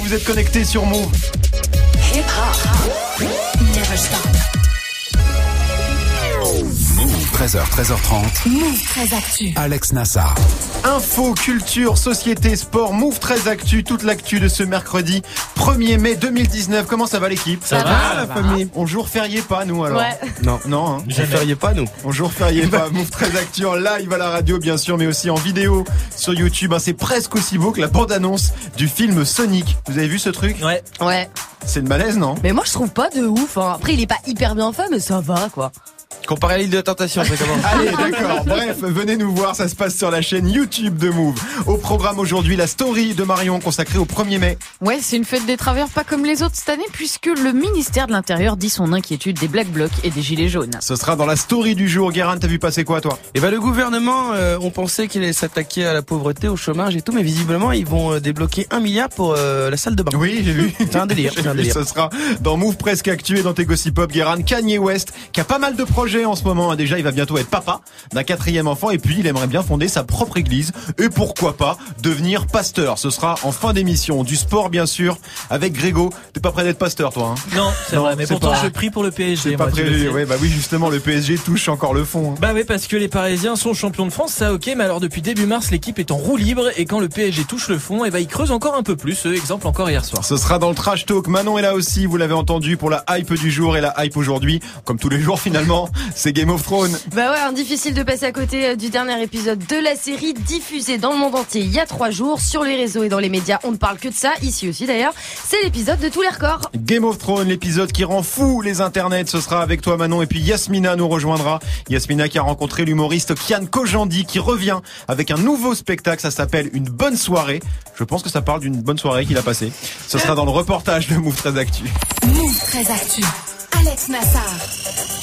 Vous êtes connectés sur Move. 13h, 13h30. Move 13 Actu. Alex Nassar. Info, culture, société, sport, Move 13 Actu, toute l'actu de ce mercredi 1er mai 2019. Comment ça va l'équipe? Ça, va, la famille On jour férié pas nous alors? Ouais. Non, non. Hein. On fériez pas nous On jour férié pas. Move 13 Actu en live à la radio bien sûr, mais aussi en vidéo sur YouTube. Hein, C'est presque aussi beau que la bande-annonce du film Sonic. Vous avez vu ce truc? Ouais. Ouais. C'est de malaise, non? Mais moi, je trouve pas de ouf. hein. Après, il est pas hyper bien fait, mais ça va, quoi. Comparé à l'île de la tentation, c'est comment Allez, d'accord. Bref, venez nous voir, ça se passe sur la chaîne YouTube de Move. Au programme aujourd'hui, la story de Marion consacrée au 1er mai. Ouais, c'est une fête des travailleurs pas comme les autres cette année puisque le ministère de l'Intérieur dit son inquiétude des Black Blocs et des Gilets jaunes. Ce sera dans la story du jour. Guérin, t'as vu passer quoi, toi? Et ben le gouvernement, euh, on pensait qu'il allait s'attaquer à la pauvreté, au chômage et tout, mais visiblement ils vont euh, débloquer un milliard pour euh, la salle de bain. Oui, j'ai vu. C'est un délire, c'est un délire. Ce sera dans Move Presque Actué, dans tes Gossip Pop, Guérin, Kanye West, qui a pas mal de projets en ce moment. hein. Déjà, il va bientôt être papa d'un quatrième enfant et puis il aimerait bien fonder sa propre église et pourquoi pas devenir pasteur. Ce sera en fin d'émission. Du sport, bien sûr, avec Grégo. T'es pas prêt d'être pasteur, toi, hein? Non, c'est vrai, mais pourtant pas- je prie pour le PSG. Pas moi, prévu. sais. Ouais, bah oui, justement, le PSG touche encore le fond. hein. Bah oui, parce que les Parisiens sont champions de France, ça ok, mais alors depuis début mars, l'équipe est en roue libre et quand le PSG touche le fond, et bah ils creusent encore un peu plus. Euh, Exemple encore hier soir. Ce sera dans le trash talk. Manon est là aussi, vous l'avez entendu pour la hype du jour et la hype aujourd'hui. Comme tous les jours finalement, c'est Game of Thrones. Bah ouais, hein, difficile de passer à côté euh, du dernier épisode de la série diffusée dans le monde entier il y a trois jours sur les réseaux et dans les médias. On ne parle que de ça, ici aussi d'ailleurs. C'est l'épisode de tous les records. Game of Thrones, l'épisode qui rend fou les internets. Ce sera avec toi Manon et puis Yasmina nous rejoindra. Yasmina qui a rencontré l'humoriste Kian Kojandi qui revient avec un nouveau spectacle. Ça s'appelle Une bonne soirée. Je pense que ça parle d'une bonne soirée qu'il a passée. Ce sera dans le reportage de Move 13 Actu. Move 13 Actu. Alex Nassar.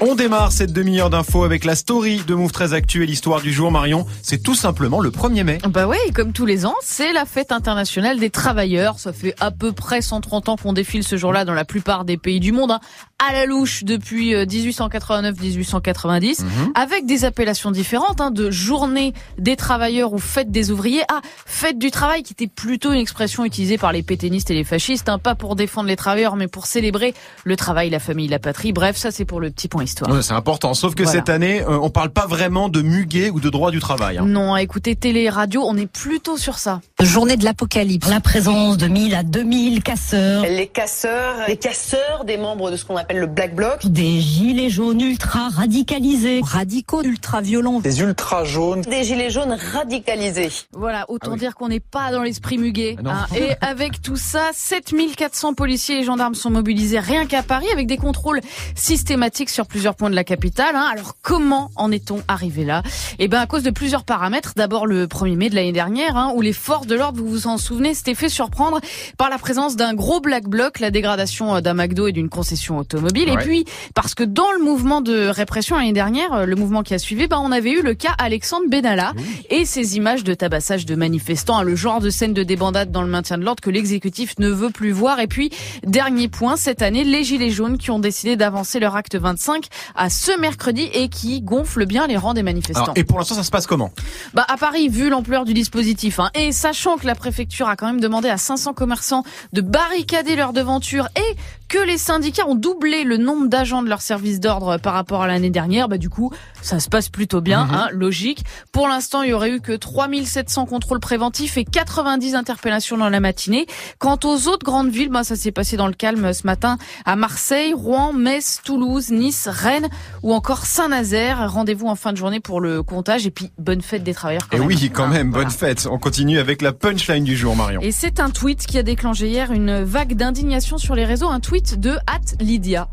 On démarre cette demi-heure d'infos avec la story de Move 13 Actu et l'histoire du jour Marion. C'est tout simplement le 1er mai. Bah ouais, et comme tous les ans, c'est la fête internationale des travailleurs. Ça fait à peu près 130 ans qu'on défile ce jour-là dans la plupart des pays du monde, hein, à la louche depuis euh, 1889-1890, avec des appellations différentes, hein, de journée des travailleurs ou fête des ouvriers à fête du travail, qui était plutôt une expression utilisée par les pétainistes et les fascistes, hein, pas pour défendre les travailleurs, mais pour célébrer le travail, la famille, la patrie. Bref, ça c'est pour le petit point histoire. Ouais, c'est important. Sauf que Voilà. cette année, euh, on parle pas vraiment de muguet ou de droit du travail. hein. Non, écoutez, télé et radio, on est plutôt sur ça. Journée de l'apocalypse. La présence de 1000 à 2000 casseurs. Les casseurs, les casseurs des membres de ce qu'on appelle le Black Bloc, Des gilets jaunes ultra radicalisés. Radicaux ultra violents. Des ultra jaunes. des gilets jaunes radicalisés. Voilà, autant Ah oui. dire qu'on n'est pas dans l'esprit muguet. Ah hein. Et avec tout ça, 7400 policiers et gendarmes sont mobilisés rien qu'à Paris avec des contrôles systématiques sur plusieurs points de la capitale. hein. Alors comment en est-on arrivé là? Eh ben à cause de plusieurs paramètres. D'abord le 1er mai de l'année dernière, hein, où les forces de l'ordre, vous vous en souvenez, s'étaient fait surprendre par la présence d'un gros black bloc, la dégradation euh, d'un McDo et d'une concession automobile. Et puis parce que dans le mouvement de répression l'année dernière, euh, le mouvement qui a suivi, ben, on avait eu le cas Alexandre Benalla et ces images de tabassage de manifestants, hein, le genre de scène de débandade dans le maintien de l'ordre que l'exécutif ne veut plus voir. Et puis, dernier point, cette année, les Gilets jaunes qui ont décidé d'avancer leur acte 25 à ce mercredi et qui gonflent bien les rangs des manifestants. Alors, et pour l'instant, ça se passe comment? Bah à Paris, vu l'ampleur du dispositif, hein, et sachant que la préfecture a quand même demandé à 500 commerçants de barricader leur devanture et que les syndicats ont doublé le nombre d'agents de leur service d'ordre par rapport à l'année dernière, bah du coup, ça se passe plutôt bien, hein, logique. Pour l'instant, il y aurait eu que 3700 contrôles préventifs et 90 interpellations dans la matinée. Quant aux autres grandes villes, bah ça s'est passé dans le calme ce matin à Marseille, Rouen, Metz, Toulouse, Nice, Rennes ou encore Saint-Nazaire. Rendez-vous en fin de journée pour le comptage et puis bonne fête des travailleurs. Quand Et même. oui, quand même, voilà. bonne fête. On continue avec la punchline du jour, Marion. Et c'est un tweet qui a déclenché hier une vague d'indignation sur les réseaux, un tweet de Lydia.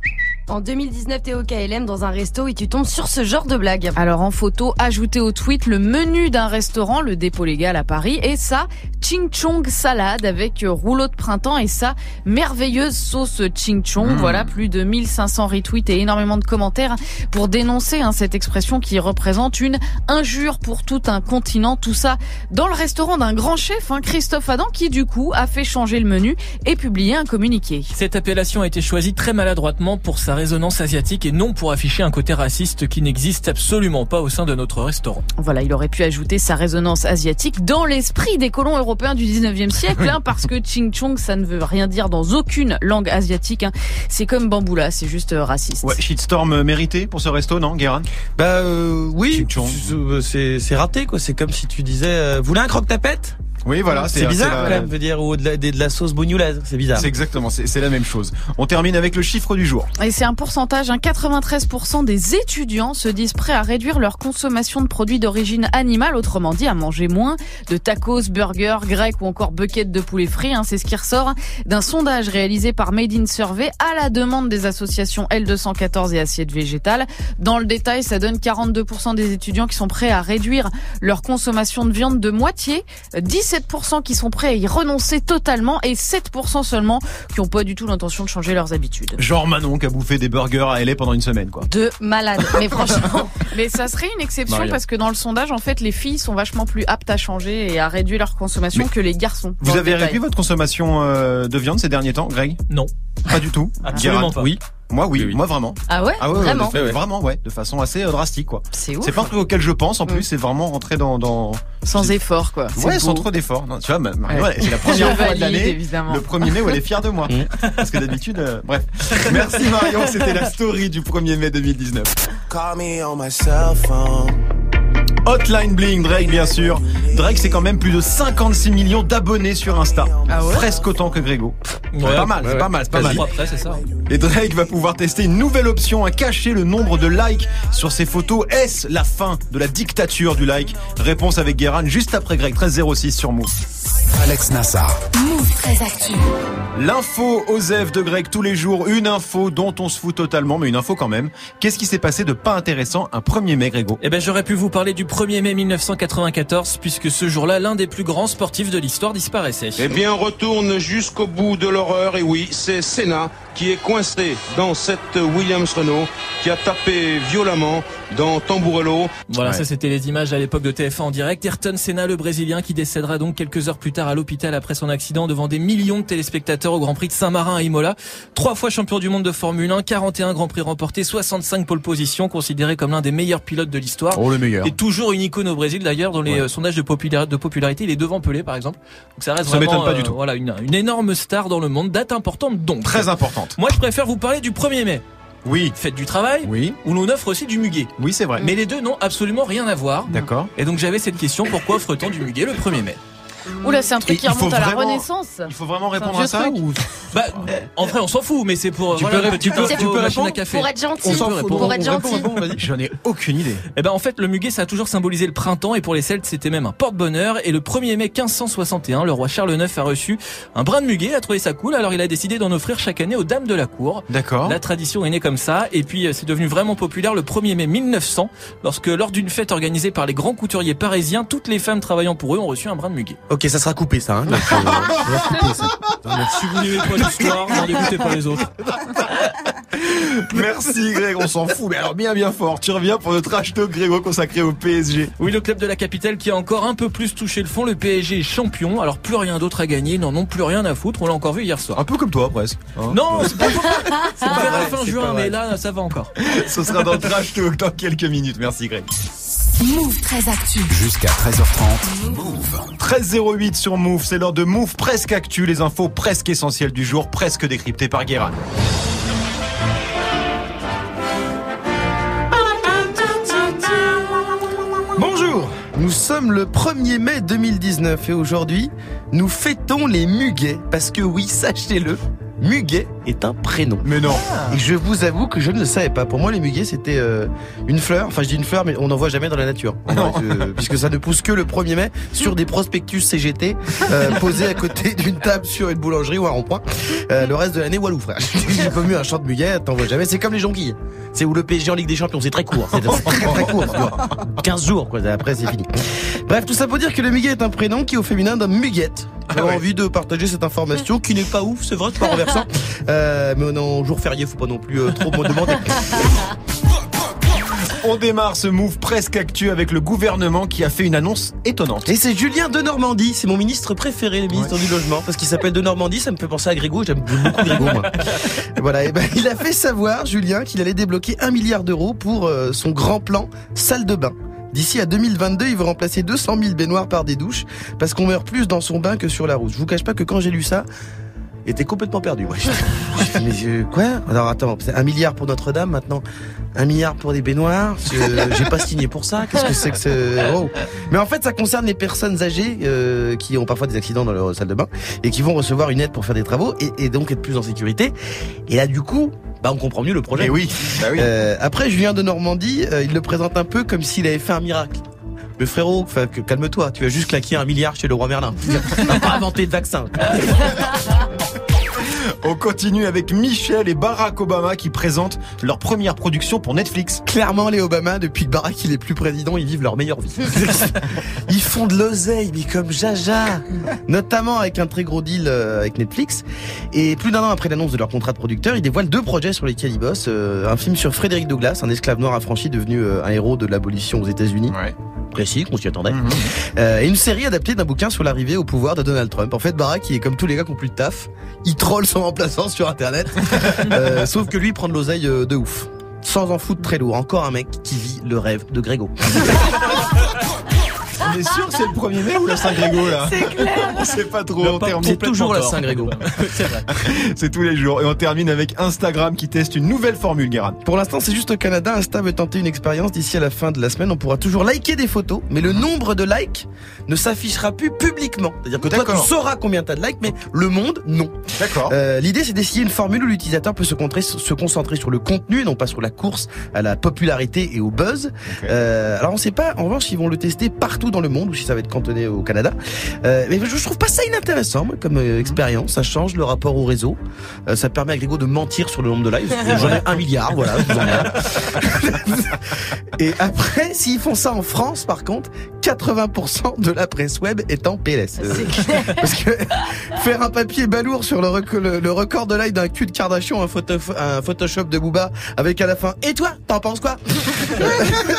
En 2019, t'es au KLM dans un resto et tu tombes sur ce genre de blague. Alors en photo, ajouté au tweet le menu d'un restaurant, le dépôt légal à Paris, et sa ching chong salade avec euh, rouleau de printemps et sa merveilleuse sauce ching chong. Mmh. Voilà, plus de 1500 retweets et énormément de commentaires pour dénoncer hein, cette expression qui représente une injure pour tout un continent. Tout ça dans le restaurant d'un grand chef, hein, Christophe Adam, qui du coup a fait changer le menu et publié un communiqué. Cette appellation a été choisie très maladroitement pour sa sa résonance asiatique et non pour afficher un côté raciste qui n'existe absolument pas au sein de notre restaurant. Voilà, il aurait pu ajouter sa résonance asiatique dans l'esprit des colons européens du 19e siècle, hein, parce que Ching Chong, ça ne veut rien dire dans aucune langue asiatique. hein. C'est comme Bamboula, c'est juste euh, raciste. Ouais, shitstorm euh, mérité pour ce resto, non, Guérin? Bah euh, oui, c'est- raté quoi. C'est comme si tu disais, euh, vous voulez un croque-tapette? Oui, voilà. C'est bizarre la- quand même de dire ou de la, de la sauce bougnoulaise. C'est bizarre. C'est exactement, c'est la même chose. On termine avec le chiffre du jour. Et c'est un pourcentage, hein, 93% des étudiants se disent prêts à réduire leur consommation de produits d'origine animale, autrement dit à manger moins de tacos, burgers, grecs ou encore buckets de poulet frit. hein. c'est ce qui ressort d'un sondage réalisé par Made in Survey à la demande des associations L214 et Assiette Végétale. Dans le détail, ça donne 42% des étudiants qui sont prêts à réduire leur consommation de viande de moitié, 17% qui sont prêts à y renoncer totalement et 7% seulement qui n'ont pas du tout l'intention de changer leurs habitudes. Genre Manon qui a bouffé des burgers à LA pendant une semaine, quoi. De malade. Mais franchement, Mais ça serait une exception Maria. parce que dans le sondage, en fait, les filles sont vachement plus aptes à changer et à réduire leur consommation Mais que les garçons. Vous avez détail. réduit votre consommation euh, de viande ces derniers temps, Greg? Non. Pas du tout. Absolument pas. Oui. Moi, oui. Moi, vraiment. ah ouais, Ah ouais, ouais, vraiment. de fait, vraiment, ouais, de façon assez euh, drastique, quoi. C'est ouf. C'est pas un truc auquel je pense. En plus, Mm. c'est vraiment rentrer dans, dans. Sans effort, quoi. Ouais, sans trop d'efforts. Non, Tu vois, ma- Marion, Ouais. c'est la première fois de l'année. évidemment. Le 1er mai où elle est fière de moi. Mm. Parce que d'habitude, euh, bref. Merci Marion, c'était la story du 1er mai 2019. Call me on my cell phone. Hotline Bling, Drake bien sûr. Drake c'est quand même plus de 56 millions d'abonnés sur Insta. Ah ouais Presque autant que Grégo. C'est Ouais. pas mal, c'est pas mal, c'est pas mal. Trois après, c'est ça. Et Drake va pouvoir tester une nouvelle option à cacher le nombre de likes sur ses photos. Est-ce la fin de la dictature du like? Réponse avec Guérin juste après Greg 1306 sur Move. Alex Nassar. L'info Osef de Greg tous les jours, une info dont on se fout totalement, mais une info quand même. Qu'est-ce qui s'est passé de pas intéressant un 1er mai, Grégo? Eh ben, j'aurais pu vous parler du 1er mai 1994, puisque ce jour-là, l'un des plus grands sportifs de l'histoire disparaissait. Eh bien, on retourne jusqu'au bout de l'horreur. Et oui, c'est Senna qui est coincé dans cette Williams Renault, qui a tapé violemment dans Tamburello. Voilà, Ouais. ça c'était les images à l'époque de TF1 en direct. Ayrton Senna, le Brésilien, qui décédera donc quelques heures plus tard à l'hôpital après son accident devant des millions de téléspectateurs au Grand Prix de Saint-Marin à Imola. Trois fois champion du monde de Formule 1, 41 Grands Prix remportés, 65 pole positions, considéré comme l'un des meilleurs pilotes de l'histoire. Oh le meilleur. Et toujours une icône au Brésil d'ailleurs dans les Ouais. euh, sondages de popularité, de popularité, il est devant Pelé par exemple. Donc ça reste Ça vraiment m'étonne pas du euh, tout. voilà une, une énorme star dans le monde, date importante donc. Très importante. Moi je préfère vous parler du 1er mai, Oui. fête du travail, Oui. où l'on offre aussi du muguet. Oui, c'est vrai. Mais les deux n'ont absolument rien à voir. D'accord. Et donc j'avais cette question, pourquoi offre-t-on du muguet le 1er mai? Oula, c'est un truc Et qui il faut remonte à la vraiment- Renaissance. Il faut vraiment répondre vieux à ça truc. ou Bah en vrai on s'en fout, mais c'est pour Tu voilà, peux ré- tu peux- tu peux machine répondre à café. Pour être gentil. On s'en fout, Pour répondre. être gentil. J'en ai aucune idée. Eh ben en fait le muguet ça a toujours symbolisé le printemps et pour les Celtes c'était même un porte-bonheur et le 1er mai 1561 le roi Charles IX a reçu un brin de muguet, il a trouvé ça cool alors il a décidé d'en offrir chaque année aux dames de la cour. D'accord. La tradition est née comme ça et puis euh, c'est devenu vraiment populaire le 1er mai 1900 lorsque lors d'une fête organisée par les grands couturiers parisiens toutes les femmes travaillant pour eux ont reçu un brin de muguet. Ok, ça sera coupé ça. Hein, donc, euh, on va couper ça. Si vous n'aimez pas l'histoire, n'en dégoûtez pas les autres. Merci Greg, on s'en fout. Mais alors bien bien fort. Tu reviens pour notre hashtag Grégo consacré au PSG. Oui, le club de la capitale qui a encore un peu plus touché le fond, le PSG est champion, alors plus rien d'autre à gagner, ils n'en ont plus rien à foutre, on l'a encore vu hier soir. Un peu comme toi presque. hein. Non, c'est pas C'est pas la vrai, fin juin, pas vrai. mais là, ça va encore. Ce sera dans le trash talk dans quelques minutes. Merci Greg. Jusqu'à 13h30. Move. 13.08 sur Move, c'est l'heure de Move presque actu, les infos presque essentielles du jour, presque décryptées par Guérin. Bonjour, nous sommes le 1er mai 2019 et aujourd'hui, nous fêtons les muguets parce que oui, sachez-le, muguet est un prénom. Mais non. Et je vous avoue que je ne le savais pas. Pour moi, les muguets, c'était euh, une fleur. Enfin, je dis une fleur, mais on n'en voit jamais dans la nature. Non. Euh, puisque ça ne pousse que le 1er mai sur des prospectus CGT euh, posés à côté d'une table sur une boulangerie ou un rond-point. Euh, le reste de l'année, Walou, frère. J'ai pas mieux un champ de muguet, t'en vois jamais. C'est comme les jonquilles. C'est où le PSG en Ligue des Champions. C'est très court. C'est très, très court. ça dure 15 jours, quoi. Après, c'est fini. Bref, tout ça pour dire que le muguet est un prénom qui est au féminin d'un muguette. J'ai ouais. envie de partager cette information qui n'est pas ouf, c'est vrai, c'est pas renversant. Euh, mais on est en jour férié, faut pas non plus euh, trop me demander. On démarre ce move presque actu avec le gouvernement qui a fait une annonce étonnante. Et c'est Julien de Normandie, c'est mon ministre préféré, le ministre du logement, parce qu'il s'appelle de Normandie, ça me fait penser à Grégo, j'aime beaucoup Grégo moi. Et voilà, et ben il a fait savoir Julien qu'il allait débloquer un milliard d'euros pour euh, son grand plan salle de bain. D'ici à 2022, il veut remplacer 200 000 baignoires par des douches parce qu'on meurt plus dans son bain que sur la route. Je vous cache pas que quand j'ai lu ça, était complètement perdu. Moi. J'ai fait, mais quoi? Alors attends, c'est un milliard pour Notre-Dame maintenant, un milliard pour des baignoires. Euh, J'ai pas signé pour ça. Qu'est-ce que c'est que ce oh. Mais en fait, ça concerne les personnes âgées euh, qui ont parfois des accidents dans leur salle de bain et qui vont recevoir une aide pour faire des travaux et, et donc être plus en sécurité. Et là, du coup. Bah, on comprend mieux le projet. Mais oui, bah oui. Euh, après, Julien de Normandie, euh, il le présente un peu comme s'il avait fait un miracle. Mais frérot, calme-toi, tu as juste claqué un milliard chez le roi Merlin. T'as pas inventé de vaccin. On continue avec Michel et Barack Obama qui présentent leur première production pour Netflix. Clairement, les Obama, depuis que Barack il est plus président, ils vivent leur meilleure vie. ils font de l'oseille, mais comme jaja. Notamment avec un très gros deal euh, avec Netflix. Et plus d'un an après l'annonce de leur contrat de producteur, ils dévoilent deux projets sur lesquels ils bossent. Euh, un film sur Frédéric Douglass, un esclave noir affranchi devenu euh, un héros de l'abolition aux États-Unis. Ouais. Précis, qu'on s'y attendait. Euh, et une série adaptée d'un bouquin sur l'arrivée au pouvoir de Donald Trump. En fait, Barack, il est comme tous les gars qui ont plus de taf. Il troll son remplaçant sur Internet. Euh, sauf que lui, il prend de l'oseille euh, de ouf. Sans en foutre très lourd. Encore un mec qui vit le rêve de Grégo. On est sûr que c'est le 1er mai ou la Saint-Grégo là C'est clair. On sait pas trop. C'est toujours la. Saint-Grégo. C'est vrai. C'est tous les jours. Et on termine avec Instagram qui teste une nouvelle formule, Guérin. Pour l'instant, c'est juste au Canada. Insta veut tenter une expérience. D'ici à la fin de la semaine, on pourra toujours liker des photos, mais le nombre de likes ne s'affichera plus publiquement. C'est-à-dire que toi, tu sauras combien t'as de likes, mais le monde, non. D'accord. Euh, L'idée, c'est d'essayer une formule où l'utilisateur peut se, contrer- se concentrer sur le contenu et non pas sur la course à la popularité et au buzz. Euh, alors, on sait pas, en revanche, s'ils vont le tester partout dans le monde ou si ça va être cantonné au Canada. Euh, mais je, trouve pas ça inintéressant, moi, comme euh, expérience. Ça change le rapport au réseau. Euh, ça permet à Grégo de mentir sur le nombre de lives. J'en ai un milliard, voilà. je vous emmerde. et après, s'ils font ça en France, par contre, 80% de la presse web est en PLS. Euh, C'est clair. parce que faire un papier balourd sur le, rec- le, le record de live d'un cul de Kardashian, un, photo, un Photoshop de Booba, avec à la fin, et toi, t'en penses quoi?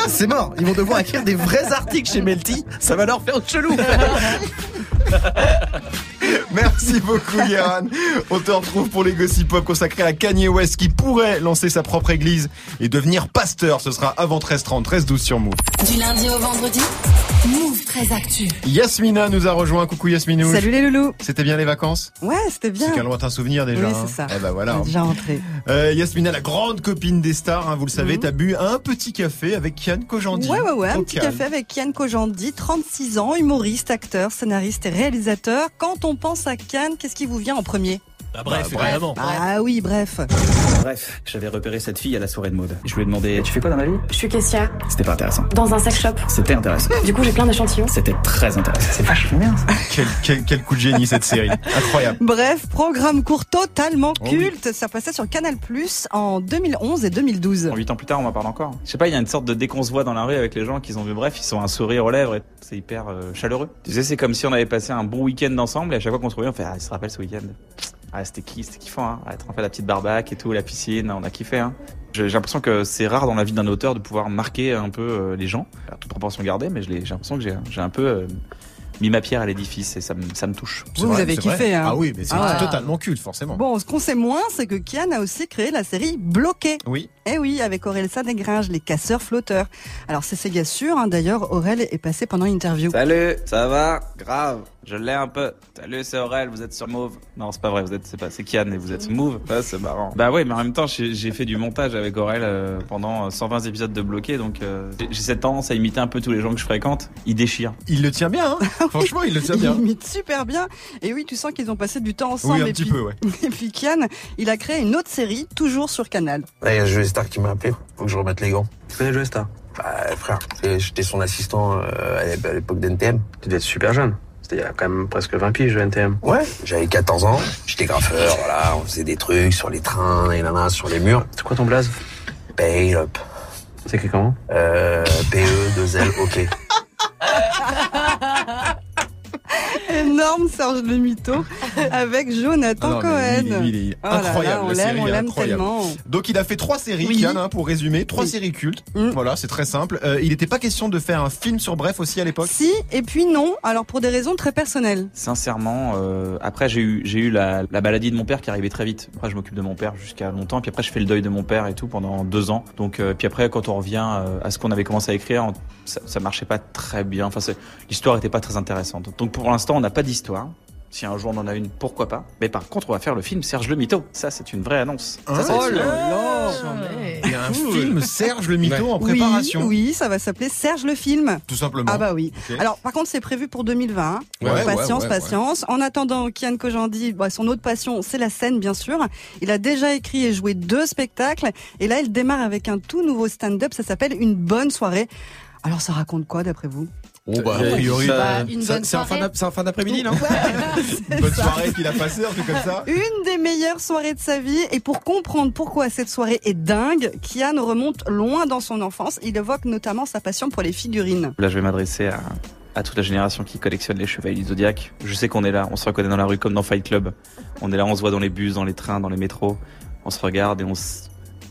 C'est mort. Ils vont devoir écrire des vrais articles chez Melty. Ça va leur faire chelou. Merci beaucoup, Guérin. On te retrouve pour les Gossip Pop consacrés à Kanye West qui pourrait lancer sa propre église et devenir pasteur. Ce sera avant 13h30, 13h12 sur Move. Du lundi au vendredi, Move très actu. Yasmina nous a rejoint. Coucou Yasminou. Salut les loulous. C'était bien les vacances? Ouais, c'était bien. C'est qu'un lointain souvenir déjà. Oui, hein. c'est ça. Eh ben voilà. On est déjà rentré. Euh, Yasmina, la grande copine des stars, hein, vous le savez, Mhm. t'as bu un petit café avec Kian Kojandi. Ouais, ouais, ouais, un petit calme. café avec Kian Kojandi, 36 ans, humoriste, acteur, scénariste et réalisateur. Quand on pense à Kian, qu'est-ce qui vous vient en premier? Bah, bref, Bah, évidemment. Ah oui, bref. Bref, j'avais repéré cette fille à la soirée de mode. Je lui ai demandé Tu fais quoi dans la vie? Je suis caissière C'était pas intéressant. dans un sex shop. C'était intéressant. Du coup, j'ai plein d'échantillons. C'était très intéressant. C'est vachement bien ça. Quel, quel, quel coup de génie cette série. Incroyable. Bref, programme court totalement Oh oui. culte. Ça passait sur Canal Plus en 2011 et 2012. Huit ans plus tard, on m'en parle encore. Je sais pas, il y a une sorte de dès qu'on se voit dans la rue avec les gens qu'ils ont vu. Bref, ils ont un sourire aux lèvres et c'est hyper euh, chaleureux. Tu sais, c'est comme si on avait passé un bon week-end ensemble et à chaque fois qu'on se revoyait, on fait Ah, il se rappelle ce week-end. Ah, c'était qui C'était kiffant, hein. Ah, on fait la petite barbaque et tout, la piscine, on a kiffé, hein. J'ai l'impression que c'est rare dans la vie d'un auteur de pouvoir marquer un peu euh, les gens. À toute proportion gardée, mais je l'ai- j'ai l'impression que j'ai j'ai un peu euh, mis ma pierre à l'édifice et ça me, ça me touche. Vous, vous avez kiffé, hein. Ah oui, mais c'est Ah totalement culte, forcément. Bon, ce qu'on sait moins, c'est que Kian a aussi créé la série Bloqué. Oui. Eh oui, avec Aurel Sadegringe, les casseurs flotteurs. Alors c'est Sega sûr, hein, d'ailleurs, Aurel est passé pendant une interview. Salut, ça va? Grave, je l'ai un peu. Salut, c'est Aurel, vous êtes sur Move. Non, c'est pas vrai, vous êtes, c'est pas, c'est Kian et vous êtes Move. Ouais, c'est marrant. Bah ouais, mais en même temps, j'ai j'ai fait du montage avec Aurel euh, pendant 120 épisodes de bloqué, donc euh, j'ai- j'ai cette tendance à imiter un peu tous les gens que je fréquente. Il déchire. Il le tient bien, hein. Franchement, il le tient Il bien. imite super bien. Et oui, tu sens qu'ils ont passé du temps ensemble. Oui, un et petit puis, peu, ouais. Et puis Kian, il a créé une autre série, toujours sur Canal. Là, il qui m'a appelé. Faut que je remette les gants. Tu connais Joe Star? Bah, frère, j'étais son assistant euh, à l'ép- à l'époque d'NTM. Tu devais être super jeune. C'était il y a quand même presque 20 piges, NTM. Ouais, j'avais 14 ans. J'étais graffeur, voilà. On faisait des trucs sur les trains et nana, sur les murs. C'est quoi ton blaze? Pay up. C'est écrit comment? Euh, PE, 2 L, OK. Énorme Serge le Mito avec Jonathan Ah Cohen. il est- il est Oh là là, incroyable, on la l'aime, on est l'aime tellement. Donc il a fait trois séries, Oui. Kian, hein, pour résumer, trois Oui. séries cultes. Mm. Voilà, c'est très simple. Euh, il n'était pas question de faire un film sur Bref aussi à l'époque. Si, et puis non, alors pour des raisons très personnelles. Sincèrement, euh, après j'ai eu j'ai eu la, la maladie de mon père qui arrivait très vite. Après je m'occupe de mon père jusqu'à longtemps, puis après je fais le deuil de mon père et tout pendant deux ans. Donc euh, puis après quand on revient euh, à ce qu'on avait commencé à écrire, on- ça, ça marchait pas très bien. Enfin l'histoire était pas très intéressante. Donc pour l'instant on n'a pas d'histoire. Si un jour on en a une, pourquoi pas. Mais par contre on va faire le film Serge le Mito. Ça c'est une vraie annonce. Ça, ça va Oh être- là là Il y a un film Serge le Mito en préparation. Oui, oui, ça va s'appeler Serge le film. Tout simplement. Ah bah oui. Alors par contre c'est prévu pour 2020. hein. Ouais, ouais, patience, ouais, ouais. patience. En attendant, Kian Kojandi, bah, son autre passion, c'est la scène bien sûr. Il a déjà écrit et joué deux spectacles et là il démarre avec un tout nouveau stand-up. Ça s'appelle Une bonne soirée. Alors ça raconte quoi d'après vous? Oh bah, a priori, Bah, bonne c'est en fin d'après-midi, non une bonne soirée qu'il a passée, un truc comme ça. Une des meilleures soirées de sa vie. Et pour comprendre pourquoi cette soirée est dingue, Kian remonte loin dans son enfance. Il évoque notamment sa passion pour les figurines. Là, je vais m'adresser à, à toute la génération qui collectionne les chevaliers du Zodiac. Je sais qu'on est là, on se reconnaît dans la rue comme dans Fight Club. On est là, on se voit dans les bus, dans les trains, dans les métros. On se regarde et on se,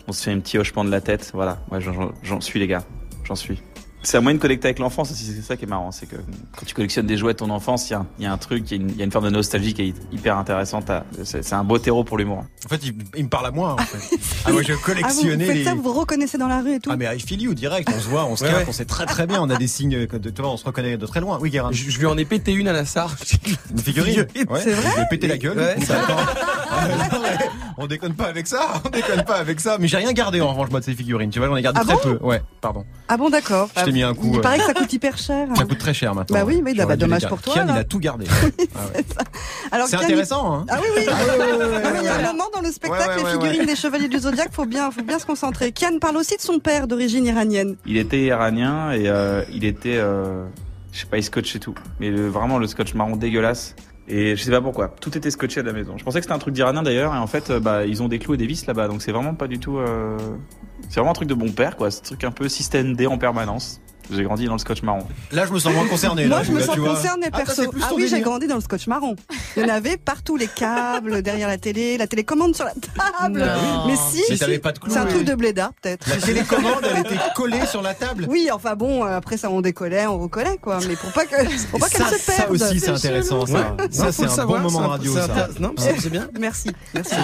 on se fait un petit hochement de la tête. Voilà, ouais, j'en suis les gars, j'en suis. C'est un moyen de connecter avec l'enfance aussi, c'est ça qui est marrant. C'est que quand tu collectionnes des jouets de ton enfance, il y a, un- il y a un truc, il y, a une- il y a une forme de nostalgie qui est hyper intéressante. C'est un beau terreau pour l'humour. En fait, il, il me parle à moi. En fait. ah ouais, je Ah, vous collectionnais faites les. ça, vous vous reconnaissez dans la rue et tout Ah mais I feel you direct, on se voit, on se Ouais, capte, ouais. on sait très très bien, on a des signes que de tu vois, on se reconnaît de très loin. Oui, Guérin. je, je lui en ai pété une à la SAR. Une figurine. Ouais, C'est vrai Je lui ai pété la gueule. On déconne pas avec ça, on déconne pas avec ça. Mais j'ai rien gardé en revanche moi de ces figurines. Tu vois, j'en ai gardé Ah très bon peu. Ouais, pardon. Ah bon, d'accord. T'ai mis un coup. Il euh, paraît que ça coûte hyper cher. Ça coûte très cher maintenant. Bah oui, oui, bah, dommage pour toi, Kian, il a tout gardé. Ah ouais. Alors, C'est Kian, intéressant, hein. Ah oui, oui. Ah ouais, Il y a un moment dans le spectacle, Ouais, ouais, les figurines ouais. des chevaliers du zodiaque, faut bien, faut bien se concentrer. Kian parle aussi de son père d'origine iranienne. Il était iranien et euh, il était, euh, je sais pas, il scotchait tout. Mais le- vraiment le scotch marron dégueulasse. Et je sais pas pourquoi. Tout était scotché à la maison. Je pensais que c'était un truc d'Iranien d'ailleurs. Et en fait, euh, bah, ils ont des clous et des vis là-bas. Donc c'est vraiment pas du tout. euh, C'est vraiment un truc de bon père, quoi. C'est un truc un peu système D en permanence. J'ai grandi dans le scotch marron. Là, je me sens moins concerné. Moi, là, je me là, sens concernée Ah, perso. Ah oui, j'ai grandi dans le scotch marron. Il y en avait partout, les câbles, derrière la télé, la télécommande sur la table. Non. Mais si, Si si. t'avais pas de clous, c'est un truc de blédard, peut-être. La télécommande, elle était collée sur la table. Oui, enfin bon, euh, après ça on décollait, on recollait quoi, mais pour pas que, pour pas qu'elle ça, se ça perde. aussi, c'est intéressant. Ça, Ouais. ça c'est un savoir, bon moment radio. Ça. Non, c'est c'est bien. Merci, merci.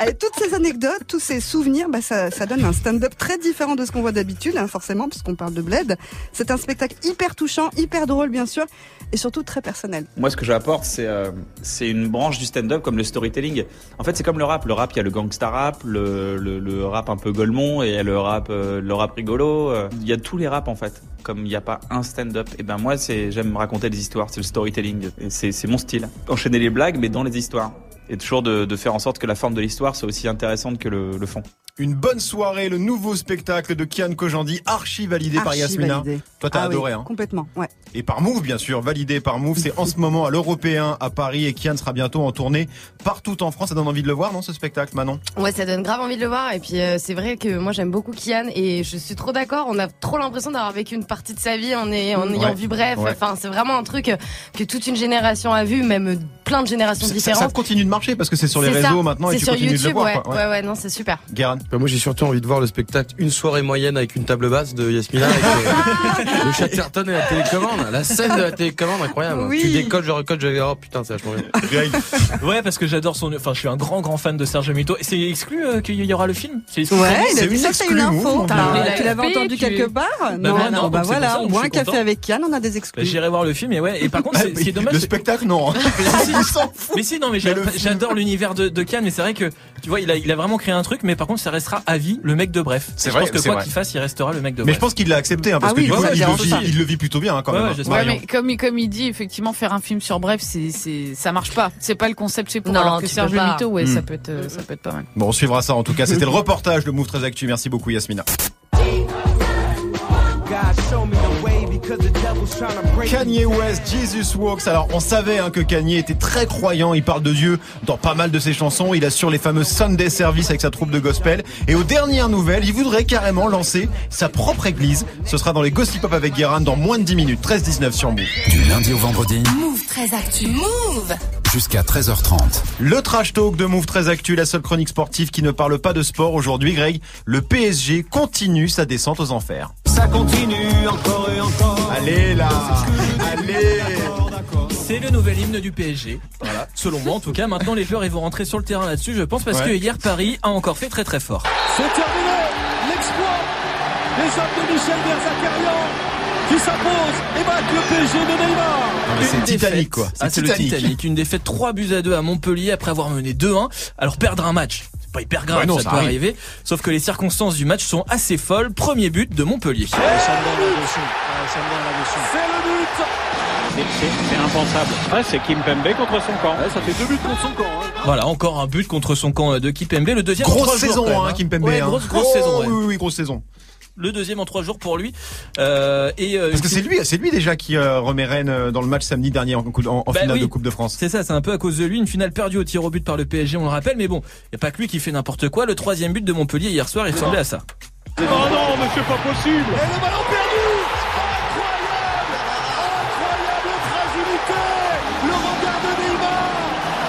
Allez, toutes ces anecdotes, tous ces souvenirs, bah, ça, ça donne un stand-up très différent de ce qu'on voit d'habitude, hein, forcément, puisqu'on parle de Bled. C'est un spectacle hyper touchant, hyper drôle, bien sûr, et surtout très personnel. Moi, ce que j'apporte, c'est euh, c'est une branche du stand-up comme le storytelling. En fait, c'est comme le rap. Le rap, il y a le gangsta rap, le, le, rap un peu golemon et il y a le rap, euh, le rap rigolo. euh. Il y a tous les raps en fait. Comme il n'y a pas un stand-up, et ben moi, c'est j'aime raconter des histoires. C'est le storytelling. C'est mon style. Enchaîner les blagues, mais dans les histoires. Et toujours de, faire en sorte que la forme de l'histoire soit aussi intéressante que le fond. Une bonne soirée, le nouveau spectacle de Kian Kojandi, archi validé par Yasmina. validé. Toi, t'as Ah oui, adoré, hein. Complètement, ouais. Et par Move, bien sûr, validé par Move. C'est en ce moment à l'Européen à Paris et Kian sera bientôt en tournée partout en France. Ça donne envie de le voir, non, ce spectacle, Manon? Ouais, ça donne grave envie de le voir. Et puis euh, c'est vrai que moi j'aime beaucoup Kian et je suis trop d'accord. On a trop l'impression d'avoir vécu une partie de sa vie en, ayant- en ayant Ouais. vu bref. Ouais. Enfin, c'est vraiment un truc que toute une génération a vu, même plein de générations ça, différentes. ça continue de marcher parce que c'est sur les réseaux ça. maintenant et C'est tu sur continues YouTube, de le voir. ouais. quoi. ouais, ouais, non, c'est super. Guérin. Bah, moi j'ai surtout envie de voir le spectacle Une soirée moyenne avec une table basse de Yasmina avec euh, le Chatterton et la télécommande. La scène de la télécommande incroyable. Oui. Tu décolles, je recolle, je oh putain c'est vachement bien. Ouais, parce que j'adore son. Enfin, je suis un grand, grand fan de Serge Mito. Et c'est exclu euh, qu'il y aura le film? C'est exclu Ouais, il a c'est dit une ça, c'est une info. Tu l'avais entendu tu- quelque part? Non, bah non, non, donc bah voilà, je moins suis café avec Kian, on a des Bah, exclus. J'irai voir le film et ouais. Et par contre, c'est- ce qui est dommage. Le spectacle, non. Mais si, non, mais j'adore l'univers de, Cannes, mais c'est vrai que, tu vois, il a, il a vraiment créé un truc, mais par contre, ça restera à vie le mec de Bref. C'est vrai, Je pense que quoi qu'il fasse, il restera le mec de Mais Bref. je pense qu'il l'a accepté, hein, parce Ah que oui, du coup, il, le vit, sûr. il le vit plutôt bien, hein, quand Ouais, même. ouais, hein. mais comme, il- comme il dit, effectivement, faire un film sur Bref, c'est, c'est, ça marche pas. C'est pas le concept chez pour. Non, alors que Serge. Mito, ouais, Hmm. ça peut être, euh, ça peut être pas mal. Bon, on suivra ça en tout cas. C'était le reportage de Move très Actu. Merci beaucoup, Yasmina. Kanye West, Jesus Walks. Alors, on savait hein, que Kanye était très croyant. Il parle de Dieu dans pas mal de ses chansons. Il assure les fameux Sunday Service avec sa troupe de gospel. Et aux dernières nouvelles, il voudrait carrément lancer sa propre église. Ce sera dans les Gossip Pop avec Guérin dans moins de 10 minutes. 13-19 sur Move. Du lundi au vendredi, Move très actu. Move jusqu'à 13h30. Le trash talk de Move très actu, la seule chronique sportive qui ne parle pas de sport aujourd'hui. Greg, le PSG continue sa descente aux enfers. Ça continue encore et encore. Allez là, allez. C'est le nouvel hymne du PSG. Voilà, selon moi en tout cas. Maintenant les joueurs ils vont rentrer sur le terrain là-dessus, je pense, parce Ouais. que hier Paris a encore fait très très fort. C'est terminé. L'exploit des hommes de Michel Berzakarian qui s'impose et battent le PSG de Neymar. c'est Une Titanic, quoi. Ah, C'est le. Titanic. Une défaite 3 buts à 2 à Montpellier après avoir mené 2-1. Alors perdre un match, c'est pas hyper grave, Ouais, non, ça, ça peut arrive. arriver. Sauf que les circonstances du match sont assez folles. Premier but de Montpellier. C'est le but. C'est impensable. Ouais, c'est Kim Pembe contre son camp. ça fait deux buts contre son camp. hein. Voilà, encore un but contre son camp de Kipembe. Le deuxième Grosse saison, hein, Kim Pembe. Ouais, hein. grosse, grosse Oh, saison. ouais. Oui, oui, oui, grosse saison. Le deuxième en trois jours pour lui. Euh, et euh, Parce que c'est lui, c'est lui déjà qui euh, remet Rennes euh, dans le match samedi dernier en, coup- en- en Bah finale oui. de Coupe de France. C'est ça, c'est un peu à cause de lui. Une finale perdue au tir au but par le PSG, on le rappelle. Mais bon, il n'y a pas que lui qui fait n'importe quoi. Le troisième but de Montpellier hier soir, il ressemblait à ça. Oh non, mais c'est pas possible. Et le ballon perdu. Incroyable. Incroyable fragilité. Le regard de Neymar.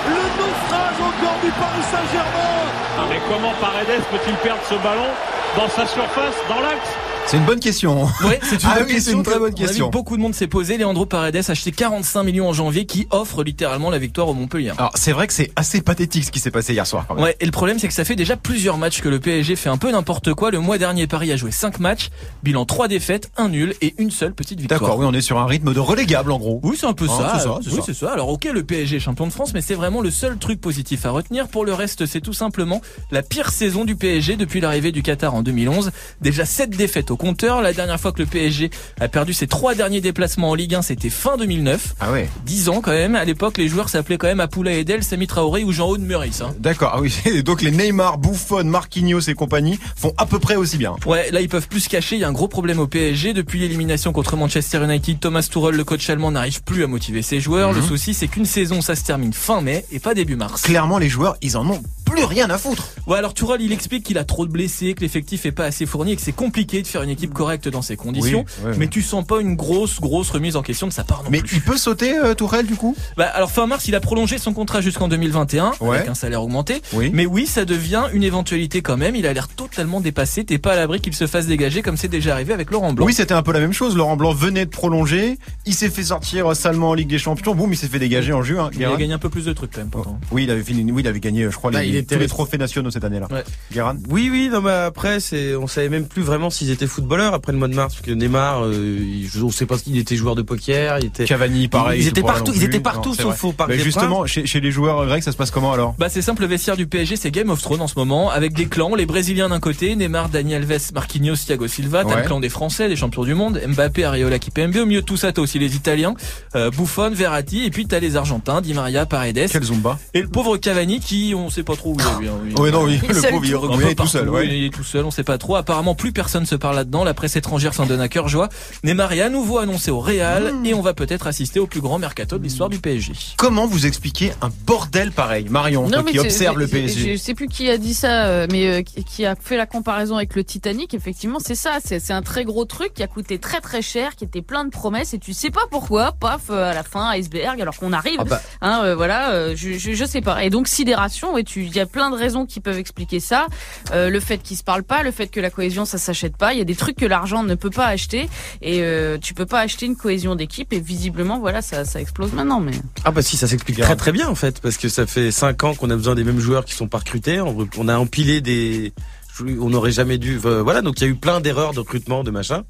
Le naufrage encore du Paris Saint-Germain. Ah, mais comment Paredes peut-il perdre ce ballon dans sa surface, dans l'axe C'est une bonne question. Ouais, c'est une, Ah oui, une très bonne question. beaucoup de monde s'est posé. Leandro Paredes a acheté 45 millions en janvier qui offre littéralement la victoire au Montpellier. Alors c'est vrai que c'est assez pathétique ce qui s'est passé hier soir. Quand même. Ouais, et le problème c'est que ça fait déjà plusieurs matchs que le PSG fait un peu n'importe quoi. Le mois dernier, Paris a joué 5 matchs, bilan 3 défaites, 1 nul et une seule petite victoire. D'accord, oui, on est sur un rythme de relégable en gros. Oui, c'est un peu Ah, ça. ça, oui, c'est ça. Alors, ok, le PSG est champion de France, mais c'est vraiment le seul truc positif à retenir. Pour le reste, c'est tout simplement la pire saison du PSG depuis l'arrivée du Qatar en 2011. Déjà 7 défaites au compteur. La dernière fois que le PSG a perdu ses trois derniers déplacements en Ligue 1, c'était fin 2009. Ah ouais. 10 ans quand même. À l'époque, les joueurs s'appelaient quand même Apoula Edel, Sami Traoré ou Jean-Aude Meurice. Hein. D'accord, ah oui. Donc les Neymar, Buffon, Marquinhos et compagnie font à peu près aussi bien. Ouais, là ils peuvent plus se cacher, il y a un gros problème au PSG. Depuis l'élimination contre Manchester United, Thomas Tuchel, le coach allemand, n'arrive plus à motiver ses joueurs. Le Mhm. souci c'est qu'une saison ça se termine fin mai et pas début mars. Clairement, les joueurs, ils en ont plus rien à foutre. Ouais, alors Tuchel il explique qu'il a trop de blessés, que l'effectif est pas assez fourni et que c'est compliqué de faire une équipe correcte dans ces conditions. Oui, ouais, mais ouais. tu sens pas une grosse grosse remise en question de sa part non Mais plus. il peut sauter euh, Tourelle du coup? Bah alors fin mars, il a prolongé son contrat jusqu'en 2021 Ouais. avec un salaire augmenté. Oui. Mais oui, ça devient une éventualité quand même. Il a l'air totalement dépassé. T'es pas à l'abri qu'il se fasse dégager comme c'est déjà arrivé avec Laurent Blanc. Oui, c'était un peu la même chose. Laurent Blanc venait de prolonger. Il s'est fait sortir salement en Ligue des Champions. Boum, il s'est fait dégager en juin. il a gagné un peu plus de trucs quand même pourtant. Oui, il avait fini. Oui, il avait gagné, je crois, Bah, les, il tous était les trophées nationaux cette année-là. Ouais. Guérin? Oui, oui, non, mais après, c'est, on savait même plus vraiment s'ils étaient footballeurs après le mois de mars, parce que Neymar, euh, il- on sait pas s'il était joueur de poker, il était. Cavani, pareil. Ils étaient partout, ils étaient partout Non, sauf au Parc des justement, chez, chez les joueurs grecs, ça se passe comment alors? Bah c'est simple, le vestiaire du PSG c'est Game of Thrones en ce moment avec des clans, les Brésiliens d'un côté, Neymar, Dani Alves, Marquinhos, Thiago Silva, t'as Ouais. le clan des Français, des champions du monde, Mbappé, Areola, Kipembe, au milieu de tout ça t'as aussi les Italiens, euh, Buffon, Verratti et puis t'as les Argentins, Di Maria, Paredes Quel Zumba? Et le pauvre Cavani qui on sait pas trop où il est lui. hein. Il- Oui, non, oui, le pauvre, il est tout. Seul. Ouais. Il est tout seul, on sait pas trop. Apparemment, plus personne se parle là-dedans. La presse étrangère s'en donne à cœur joie. Neymar est à nouveau annoncé au Real Mmh. et on va peut-être assister au plus grand mercato de l'histoire du PSG. Comment vous expliquez un bordel pareil Marion, toi qui observe le PSG. Je sais plus qui a dit ça, euh, mais euh, qui a fait la comparaison avec le Titanic. Effectivement, c'est ça. C'est un très gros truc qui a coûté très très cher, qui était plein de promesses et tu sais pas pourquoi. Paf, euh, à la fin, iceberg. Alors qu'on arrive. Ah bah. Hein, euh, voilà. euh, je, je je sais pas. Et donc sidération. Et tu, y a plein de raisons qui peuvent expliquer ça. Euh, le fait qu'ils se parlent pas, le fait que la cohésion ça s'achète pas. Il y a des trucs que l'argent ne peut pas acheter et euh, tu peux pas acheter une cohésion d'équipe. Et visiblement, voilà, ça ça explose maintenant. Mais Ah bah si, ça s'explique très très bien en fait, parce que ça fait 5 ans qu'on a besoin des mêmes joueurs qui sont pas recrutés, on, on a empilé des... On n'aurait jamais dû... euh, Voilà, donc il y a eu plein d'erreurs de recrutement, de machin.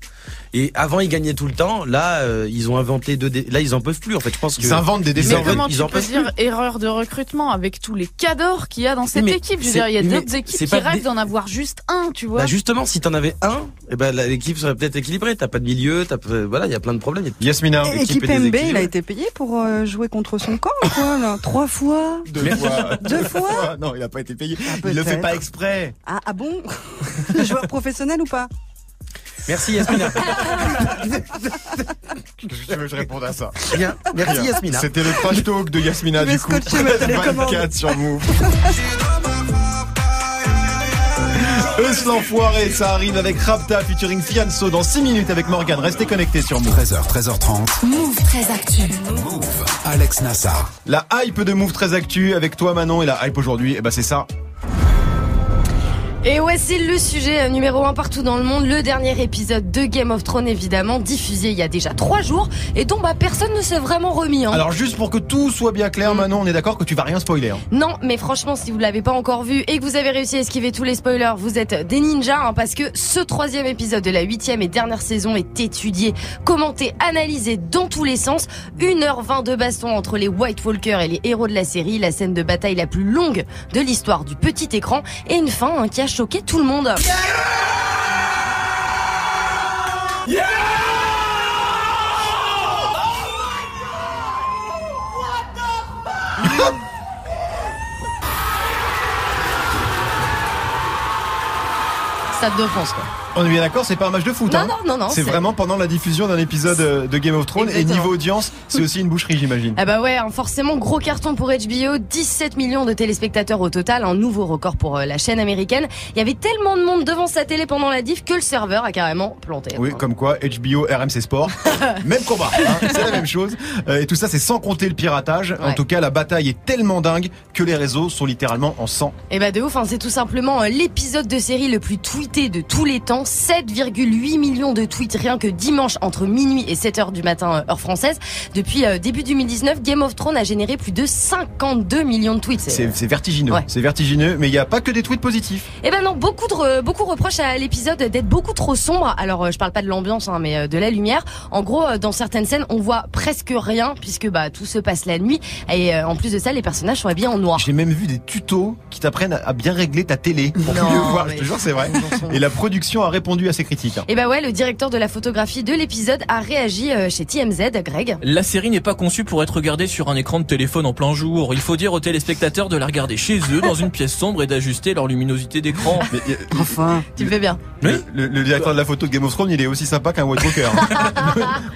Et avant, ils gagnaient tout le temps. Là, euh, ils ont inventé deux... dé- Là, ils en peuvent plus en fait. Je pense que... Ils inventent des Ils dessins. en Mais veulent- comment ils tu en peux peuvent dire erreur de recrutement avec tous les cadors qu'il y a dans cette Mais équipe? Je veux dire, il y a d'autres équipes qui rêvent d'en avoir juste un, tu vois. Bah justement, si t'en avais un, eh ben l'équipe serait peut-être équilibrée. T'as pas de milieu, t'as pas- voilà, il y a plein de problèmes. Yasmina. L'équipe Kipembe, il a été payé pour euh, jouer contre son camp, quoi, là? Trois fois? Deux fois. Deux fois? Non, il a pas été payé. Ah, il le fait pas exprès. Ah, ah bon? Joueur professionnel ou pas Merci Yasmina. Qu'est-ce que tu veux que je réponde à ça Bien, merci Bien. Yasmina. C'était le trash talk de Yasmina du coup. scotcher ma télécommande. 24 sur Move. Eux l'enfoiré, ça arrive avec Rapta featuring Fianso dans 6 minutes avec Morgan. Restez connectés sur Move. 13h, 13h30. Move très actu. Move. Alex Nassar. La hype de Move très actu avec toi Manon et la hype aujourd'hui, eh ben c'est ça. Et ouais, c'est le sujet euh, numéro un partout dans le monde. Le dernier épisode de Game of Thrones, évidemment, diffusé il y a déjà trois jours et dont bah, personne ne s'est vraiment remis. Hein. Alors juste pour que tout soit bien clair Manon, on est d'accord que tu vas rien spoiler. hein. Non, mais franchement, si vous l'avez pas encore vu et que vous avez réussi à esquiver tous les spoilers, vous êtes des ninjas, hein, parce que ce troisième épisode de la huitième et dernière saison est étudié, commenté, analysé dans tous les sens. 1h20 de baston entre les White Walkers et les héros de la série, la scène de bataille la plus longue de l'histoire du petit écran et une fin hein, qui a choqué tout le monde. Stade de France, quoi. On est bien d'accord, c'est pas un match de foot. Non, hein. non, non, non, C'est vraiment pendant la diffusion d'un épisode euh, de Game of Thrones et niveau audience, c'est aussi une boucherie j'imagine. Ah bah ouais, hein, forcément gros carton pour HBO, 17 millions de téléspectateurs au total, un nouveau record pour euh, la chaîne américaine. Il y avait tellement de monde devant sa télé pendant la diff que le serveur a carrément planté. Oui, comme quoi HBO, RMC Sport, même combat, hein, c'est la même chose. Euh, et tout ça, c'est sans compter le piratage. En tout cas, la bataille est tellement dingue que les réseaux sont littéralement en sang. Et bah de ouf, hein, c'est tout simplement l'épisode de série le plus tweeté de tous les temps. 7,8 millions de tweets rien que dimanche entre minuit et 7 heures du matin euh, heure française. Depuis euh, début 2019, Game of Thrones a généré plus de 52 millions de tweets. C'est c'est vertigineux, Ouais. c'est vertigineux, mais il n'y a pas que des tweets positifs. Eh ben non, beaucoup de re- beaucoup reprochent à l'épisode d'être beaucoup trop sombre. Alors euh, je parle pas de l'ambiance, hein, mais euh, de la lumière. En gros, euh, dans certaines scènes, on voit presque rien puisque bah tout se passe la nuit. Et euh, en plus de ça, les personnages sont habillés en noir. J'ai même vu des tutos qui t'apprennent à bien régler ta télé pour Non, mieux voir. Je te jure, c'est vrai. Et la production a répondu à ces critiques. Et bah ouais, le directeur de la photographie de l'épisode a réagi euh, chez TMZ, Greg. La série n'est pas conçue pour être regardée sur un écran de téléphone en plein jour. Il faut dire aux téléspectateurs de la regarder chez eux, dans une pièce sombre et d'ajuster leur luminosité d'écran. Mais, euh, Enfin. Tu le fais bien. le, le- le directeur de la photo de Game of Thrones, il est aussi sympa qu'un White Walker.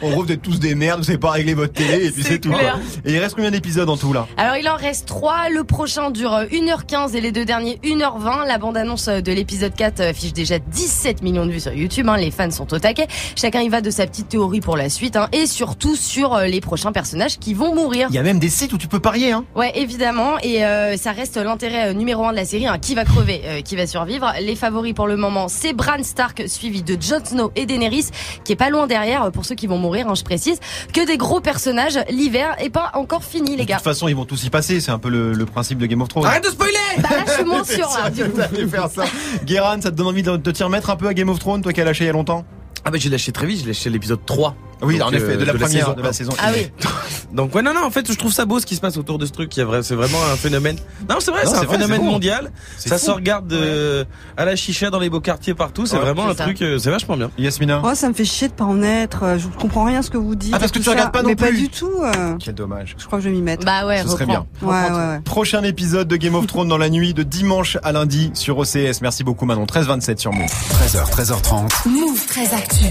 en gros, vous êtes tous des merdes, vous savez pas régler votre télé et puis C'est tout. quoi. Et il reste combien d'épisodes en tout là? Alors il en reste 3, le prochain dure euh, 1h15 et les deux derniers 1h20. La bande-annonce euh, de l'épisode 4 euh, affiche déjà 17 millions de vues sur YouTube, hein. les fans sont au taquet. Chacun y va de sa petite théorie pour la suite hein, et surtout sur euh, les prochains personnages qui vont mourir. Il y a même des sites où tu peux parier. Hein. Ouais, évidemment, et euh, ça reste l'intérêt euh, numéro un de la série. hein. Qui va crever, euh, qui va survivre? Les favoris pour le moment, c'est Bran Stark, suivi de Jon Snow et Daenerys, qui est pas loin derrière. Pour ceux qui vont mourir, hein, je précise, que des gros personnages. L'hiver est pas encore fini, les De gars. toute façon, ils vont tous y passer. C'est un peu le, le principe de Game of Thrones. Arrête de spoiler Bah là, je suis moins sûr. Guéran, ça te donne envie de, de t'y remettre un peu Game of Thrones, toi qui as lâché il y a longtemps? Ah bah j'ai lâché très vite, j'ai lâché l'épisode 3. Oui, Donc, en effet, euh, de la première, saison de la saison. Ah oui. Donc ouais non non en fait je trouve ça beau ce qui se passe autour de ce truc. Vrai- c'est vraiment un phénomène. Non c'est vrai c'est un vrai, phénomène mondial. Ça fou. se regarde euh, à la chicha dans les beaux quartiers partout. C'est Ouais, vraiment un ça. truc. euh, c'est vachement bien. Yasmina Oh, ça me fait chier de pas en être. euh, Je comprends rien à ce que vous dites. Ah, parce que tu regardes ça. pas non Mais pas plus. du tout. euh, Quel dommage. Je crois que je vais m'y mettre. Bah ouais, Ce serait reprends. Ouais, ouais. Prochain épisode de Game of Thrones dans la nuit de dimanche à lundi sur OCS. Merci beaucoup Manon. 13-27 sur Move. 13h, 13h30. Move très actu.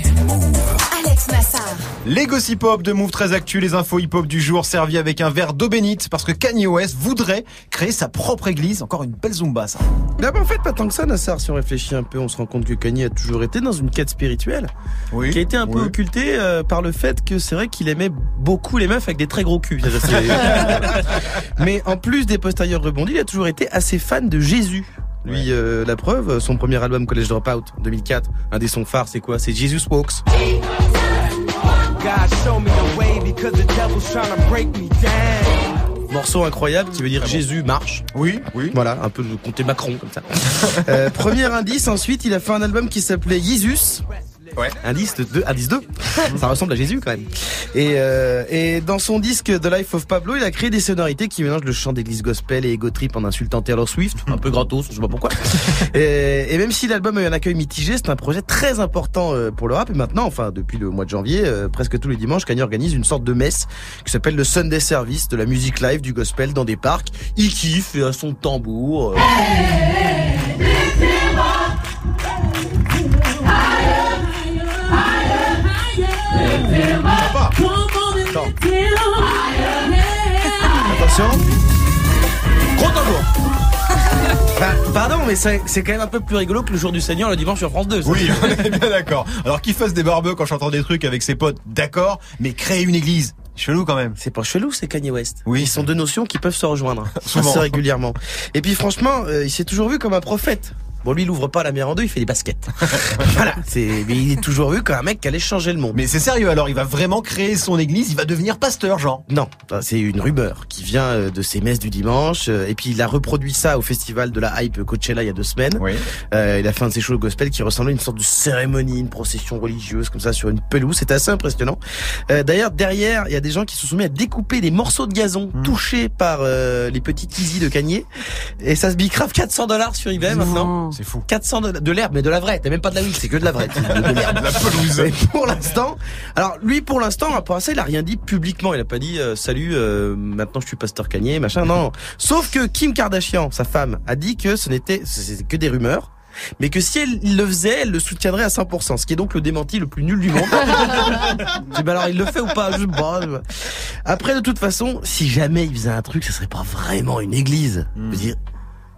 Alex Nassar. Les gossip hop de Move très actu, les infos hip hop du jour servis avec un verre d'eau bénite parce que Kanye West voudrait créer sa propre église. Encore une belle zumba ça. Bah en fait pas tant que ça Nassar. Si on réfléchit un peu, on se rend compte que Kanye a toujours été dans une quête spirituelle Oui. qui a été un peu occultée euh, par le fait que c'est vrai qu'il aimait beaucoup les meufs avec des très gros culs. Mais en plus des postérieurs rebondis, il a toujours été assez fan de Jésus. Lui, euh, la preuve, son premier album College Dropout 2004, un des sons phares, c'est quoi? C'est Jesus Walks. God show me the way because the devil's trying to break me down. Morceau incroyable qui veut dire Jésus marche. Oui, oui. Voilà, un peu le comté Macron comme ça. Euh, premier indice, ensuite il a fait un album qui s'appelait Jesus. Ouais. Indice 2, indice 2. Ça ressemble à Jésus quand même. Et, euh, et dans son disque The Life of Pablo, il a créé des sonorités qui mélangent le chant d'église gospel et ego trip en insultant Taylor Swift, un peu gratos, je sais pas pourquoi. Et, et même si l'album a eu un accueil mitigé, c'est un projet très important euh, pour le rap. Et maintenant, enfin depuis le mois de janvier, euh, presque tous les dimanches, Kanye organise une sorte de messe qui s'appelle le Sunday Service, de la musique live, du gospel dans des parcs. Il kiffe et à son tambour. euh, Attention. Gros tambour. Ben, pardon, mais c'est quand même un peu plus rigolo que le jour du Seigneur le dimanche sur France 2. ça. Oui, on est bien d'accord. Alors qu'il fasse des barbecues en j'entends des trucs avec ses potes, d'accord, mais créer une église, chelou quand même. C'est pas chelou, c'est Kanye West. Oui. Ils sont deux notions qui peuvent se rejoindre hein. Souvent. assez régulièrement. Et puis franchement, euh, il s'est toujours vu comme un prophète. Bon, lui, il ouvre pas la mer en deux, il fait des baskets. voilà. C'est, mais il est toujours vu comme un mec qui allait changer le monde. Mais c'est sérieux alors, il va vraiment créer son église, il va devenir pasteur, Jean? Non, c'est une rumeur qui vient euh, de ses messes du dimanche. euh, Et puis il a reproduit ça au festival de la hype Coachella il y a deux semaines. Oui. Euh, il a fait un de ses shows gospel qui ressemblait à une sorte de cérémonie, une procession religieuse comme ça sur une pelouse. C'était assez impressionnant. Euh, D'ailleurs derrière, il y a des gens qui se sont mis à découper des morceaux de gazon Hmm. touchés par euh, les petits easy de Kanye. Et ça se bicrave 400 dollars sur eBay maintenant. C'est fou. 400 dollars de l'herbe, mais de la vraie. T'as même pas de la huile, c'est que de la vraie. de, de l'herbe. La pelouse. Et pour l'instant, alors lui pour l'instant, à ça, il a rien dit publiquement. Il a pas dit euh, salut, euh, maintenant je suis pasteur Kanye, machin. Non. Sauf que Kim Kardashian, sa femme, a dit que ce n'était que des rumeurs. Mais que si elle il le faisait, elle le soutiendrait à 100%, ce qui est donc le démenti le plus nul du monde. Je dis, bah alors il le fait ou pas? Je sais pas. Après de toute façon, si jamais il faisait un truc, ce serait pas vraiment une église. Je veux dire,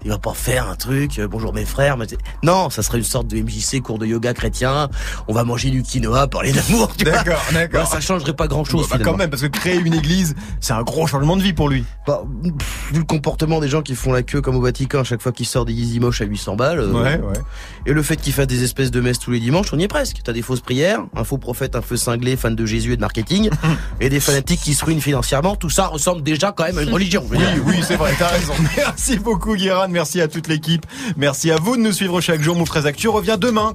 il va pas faire un truc, euh, bonjour mes frères. mais Non, ça serait une sorte de MJC, cours de yoga chrétien. On va manger du quinoa, parler d'amour. tu vois. D'accord, d'accord. Ouais, ça changerait pas grand chose. Bah, quand même, parce que créer une église, c'est un gros changement de vie pour lui. Bah, pff, vu le comportement des gens qui font la queue comme au Vatican à chaque fois qu'ils sortent des Yeezy moches à 800 balles. euh, Ouais, ouais. Et le fait qu'ils fassent des espèces de messes tous les dimanches, on y est presque. T'as des fausses prières, un faux prophète, un feu cinglé, fan de Jésus et de marketing, et des fanatiques qui se ruinent financièrement. Tout ça ressemble déjà quand même à une religion. je veux Oui, oui, c'est vrai, t'as raison. Merci beaucoup, Guérin. Merci à toute l'équipe. Merci à vous de nous suivre chaque jour. 13 Actu revient demain.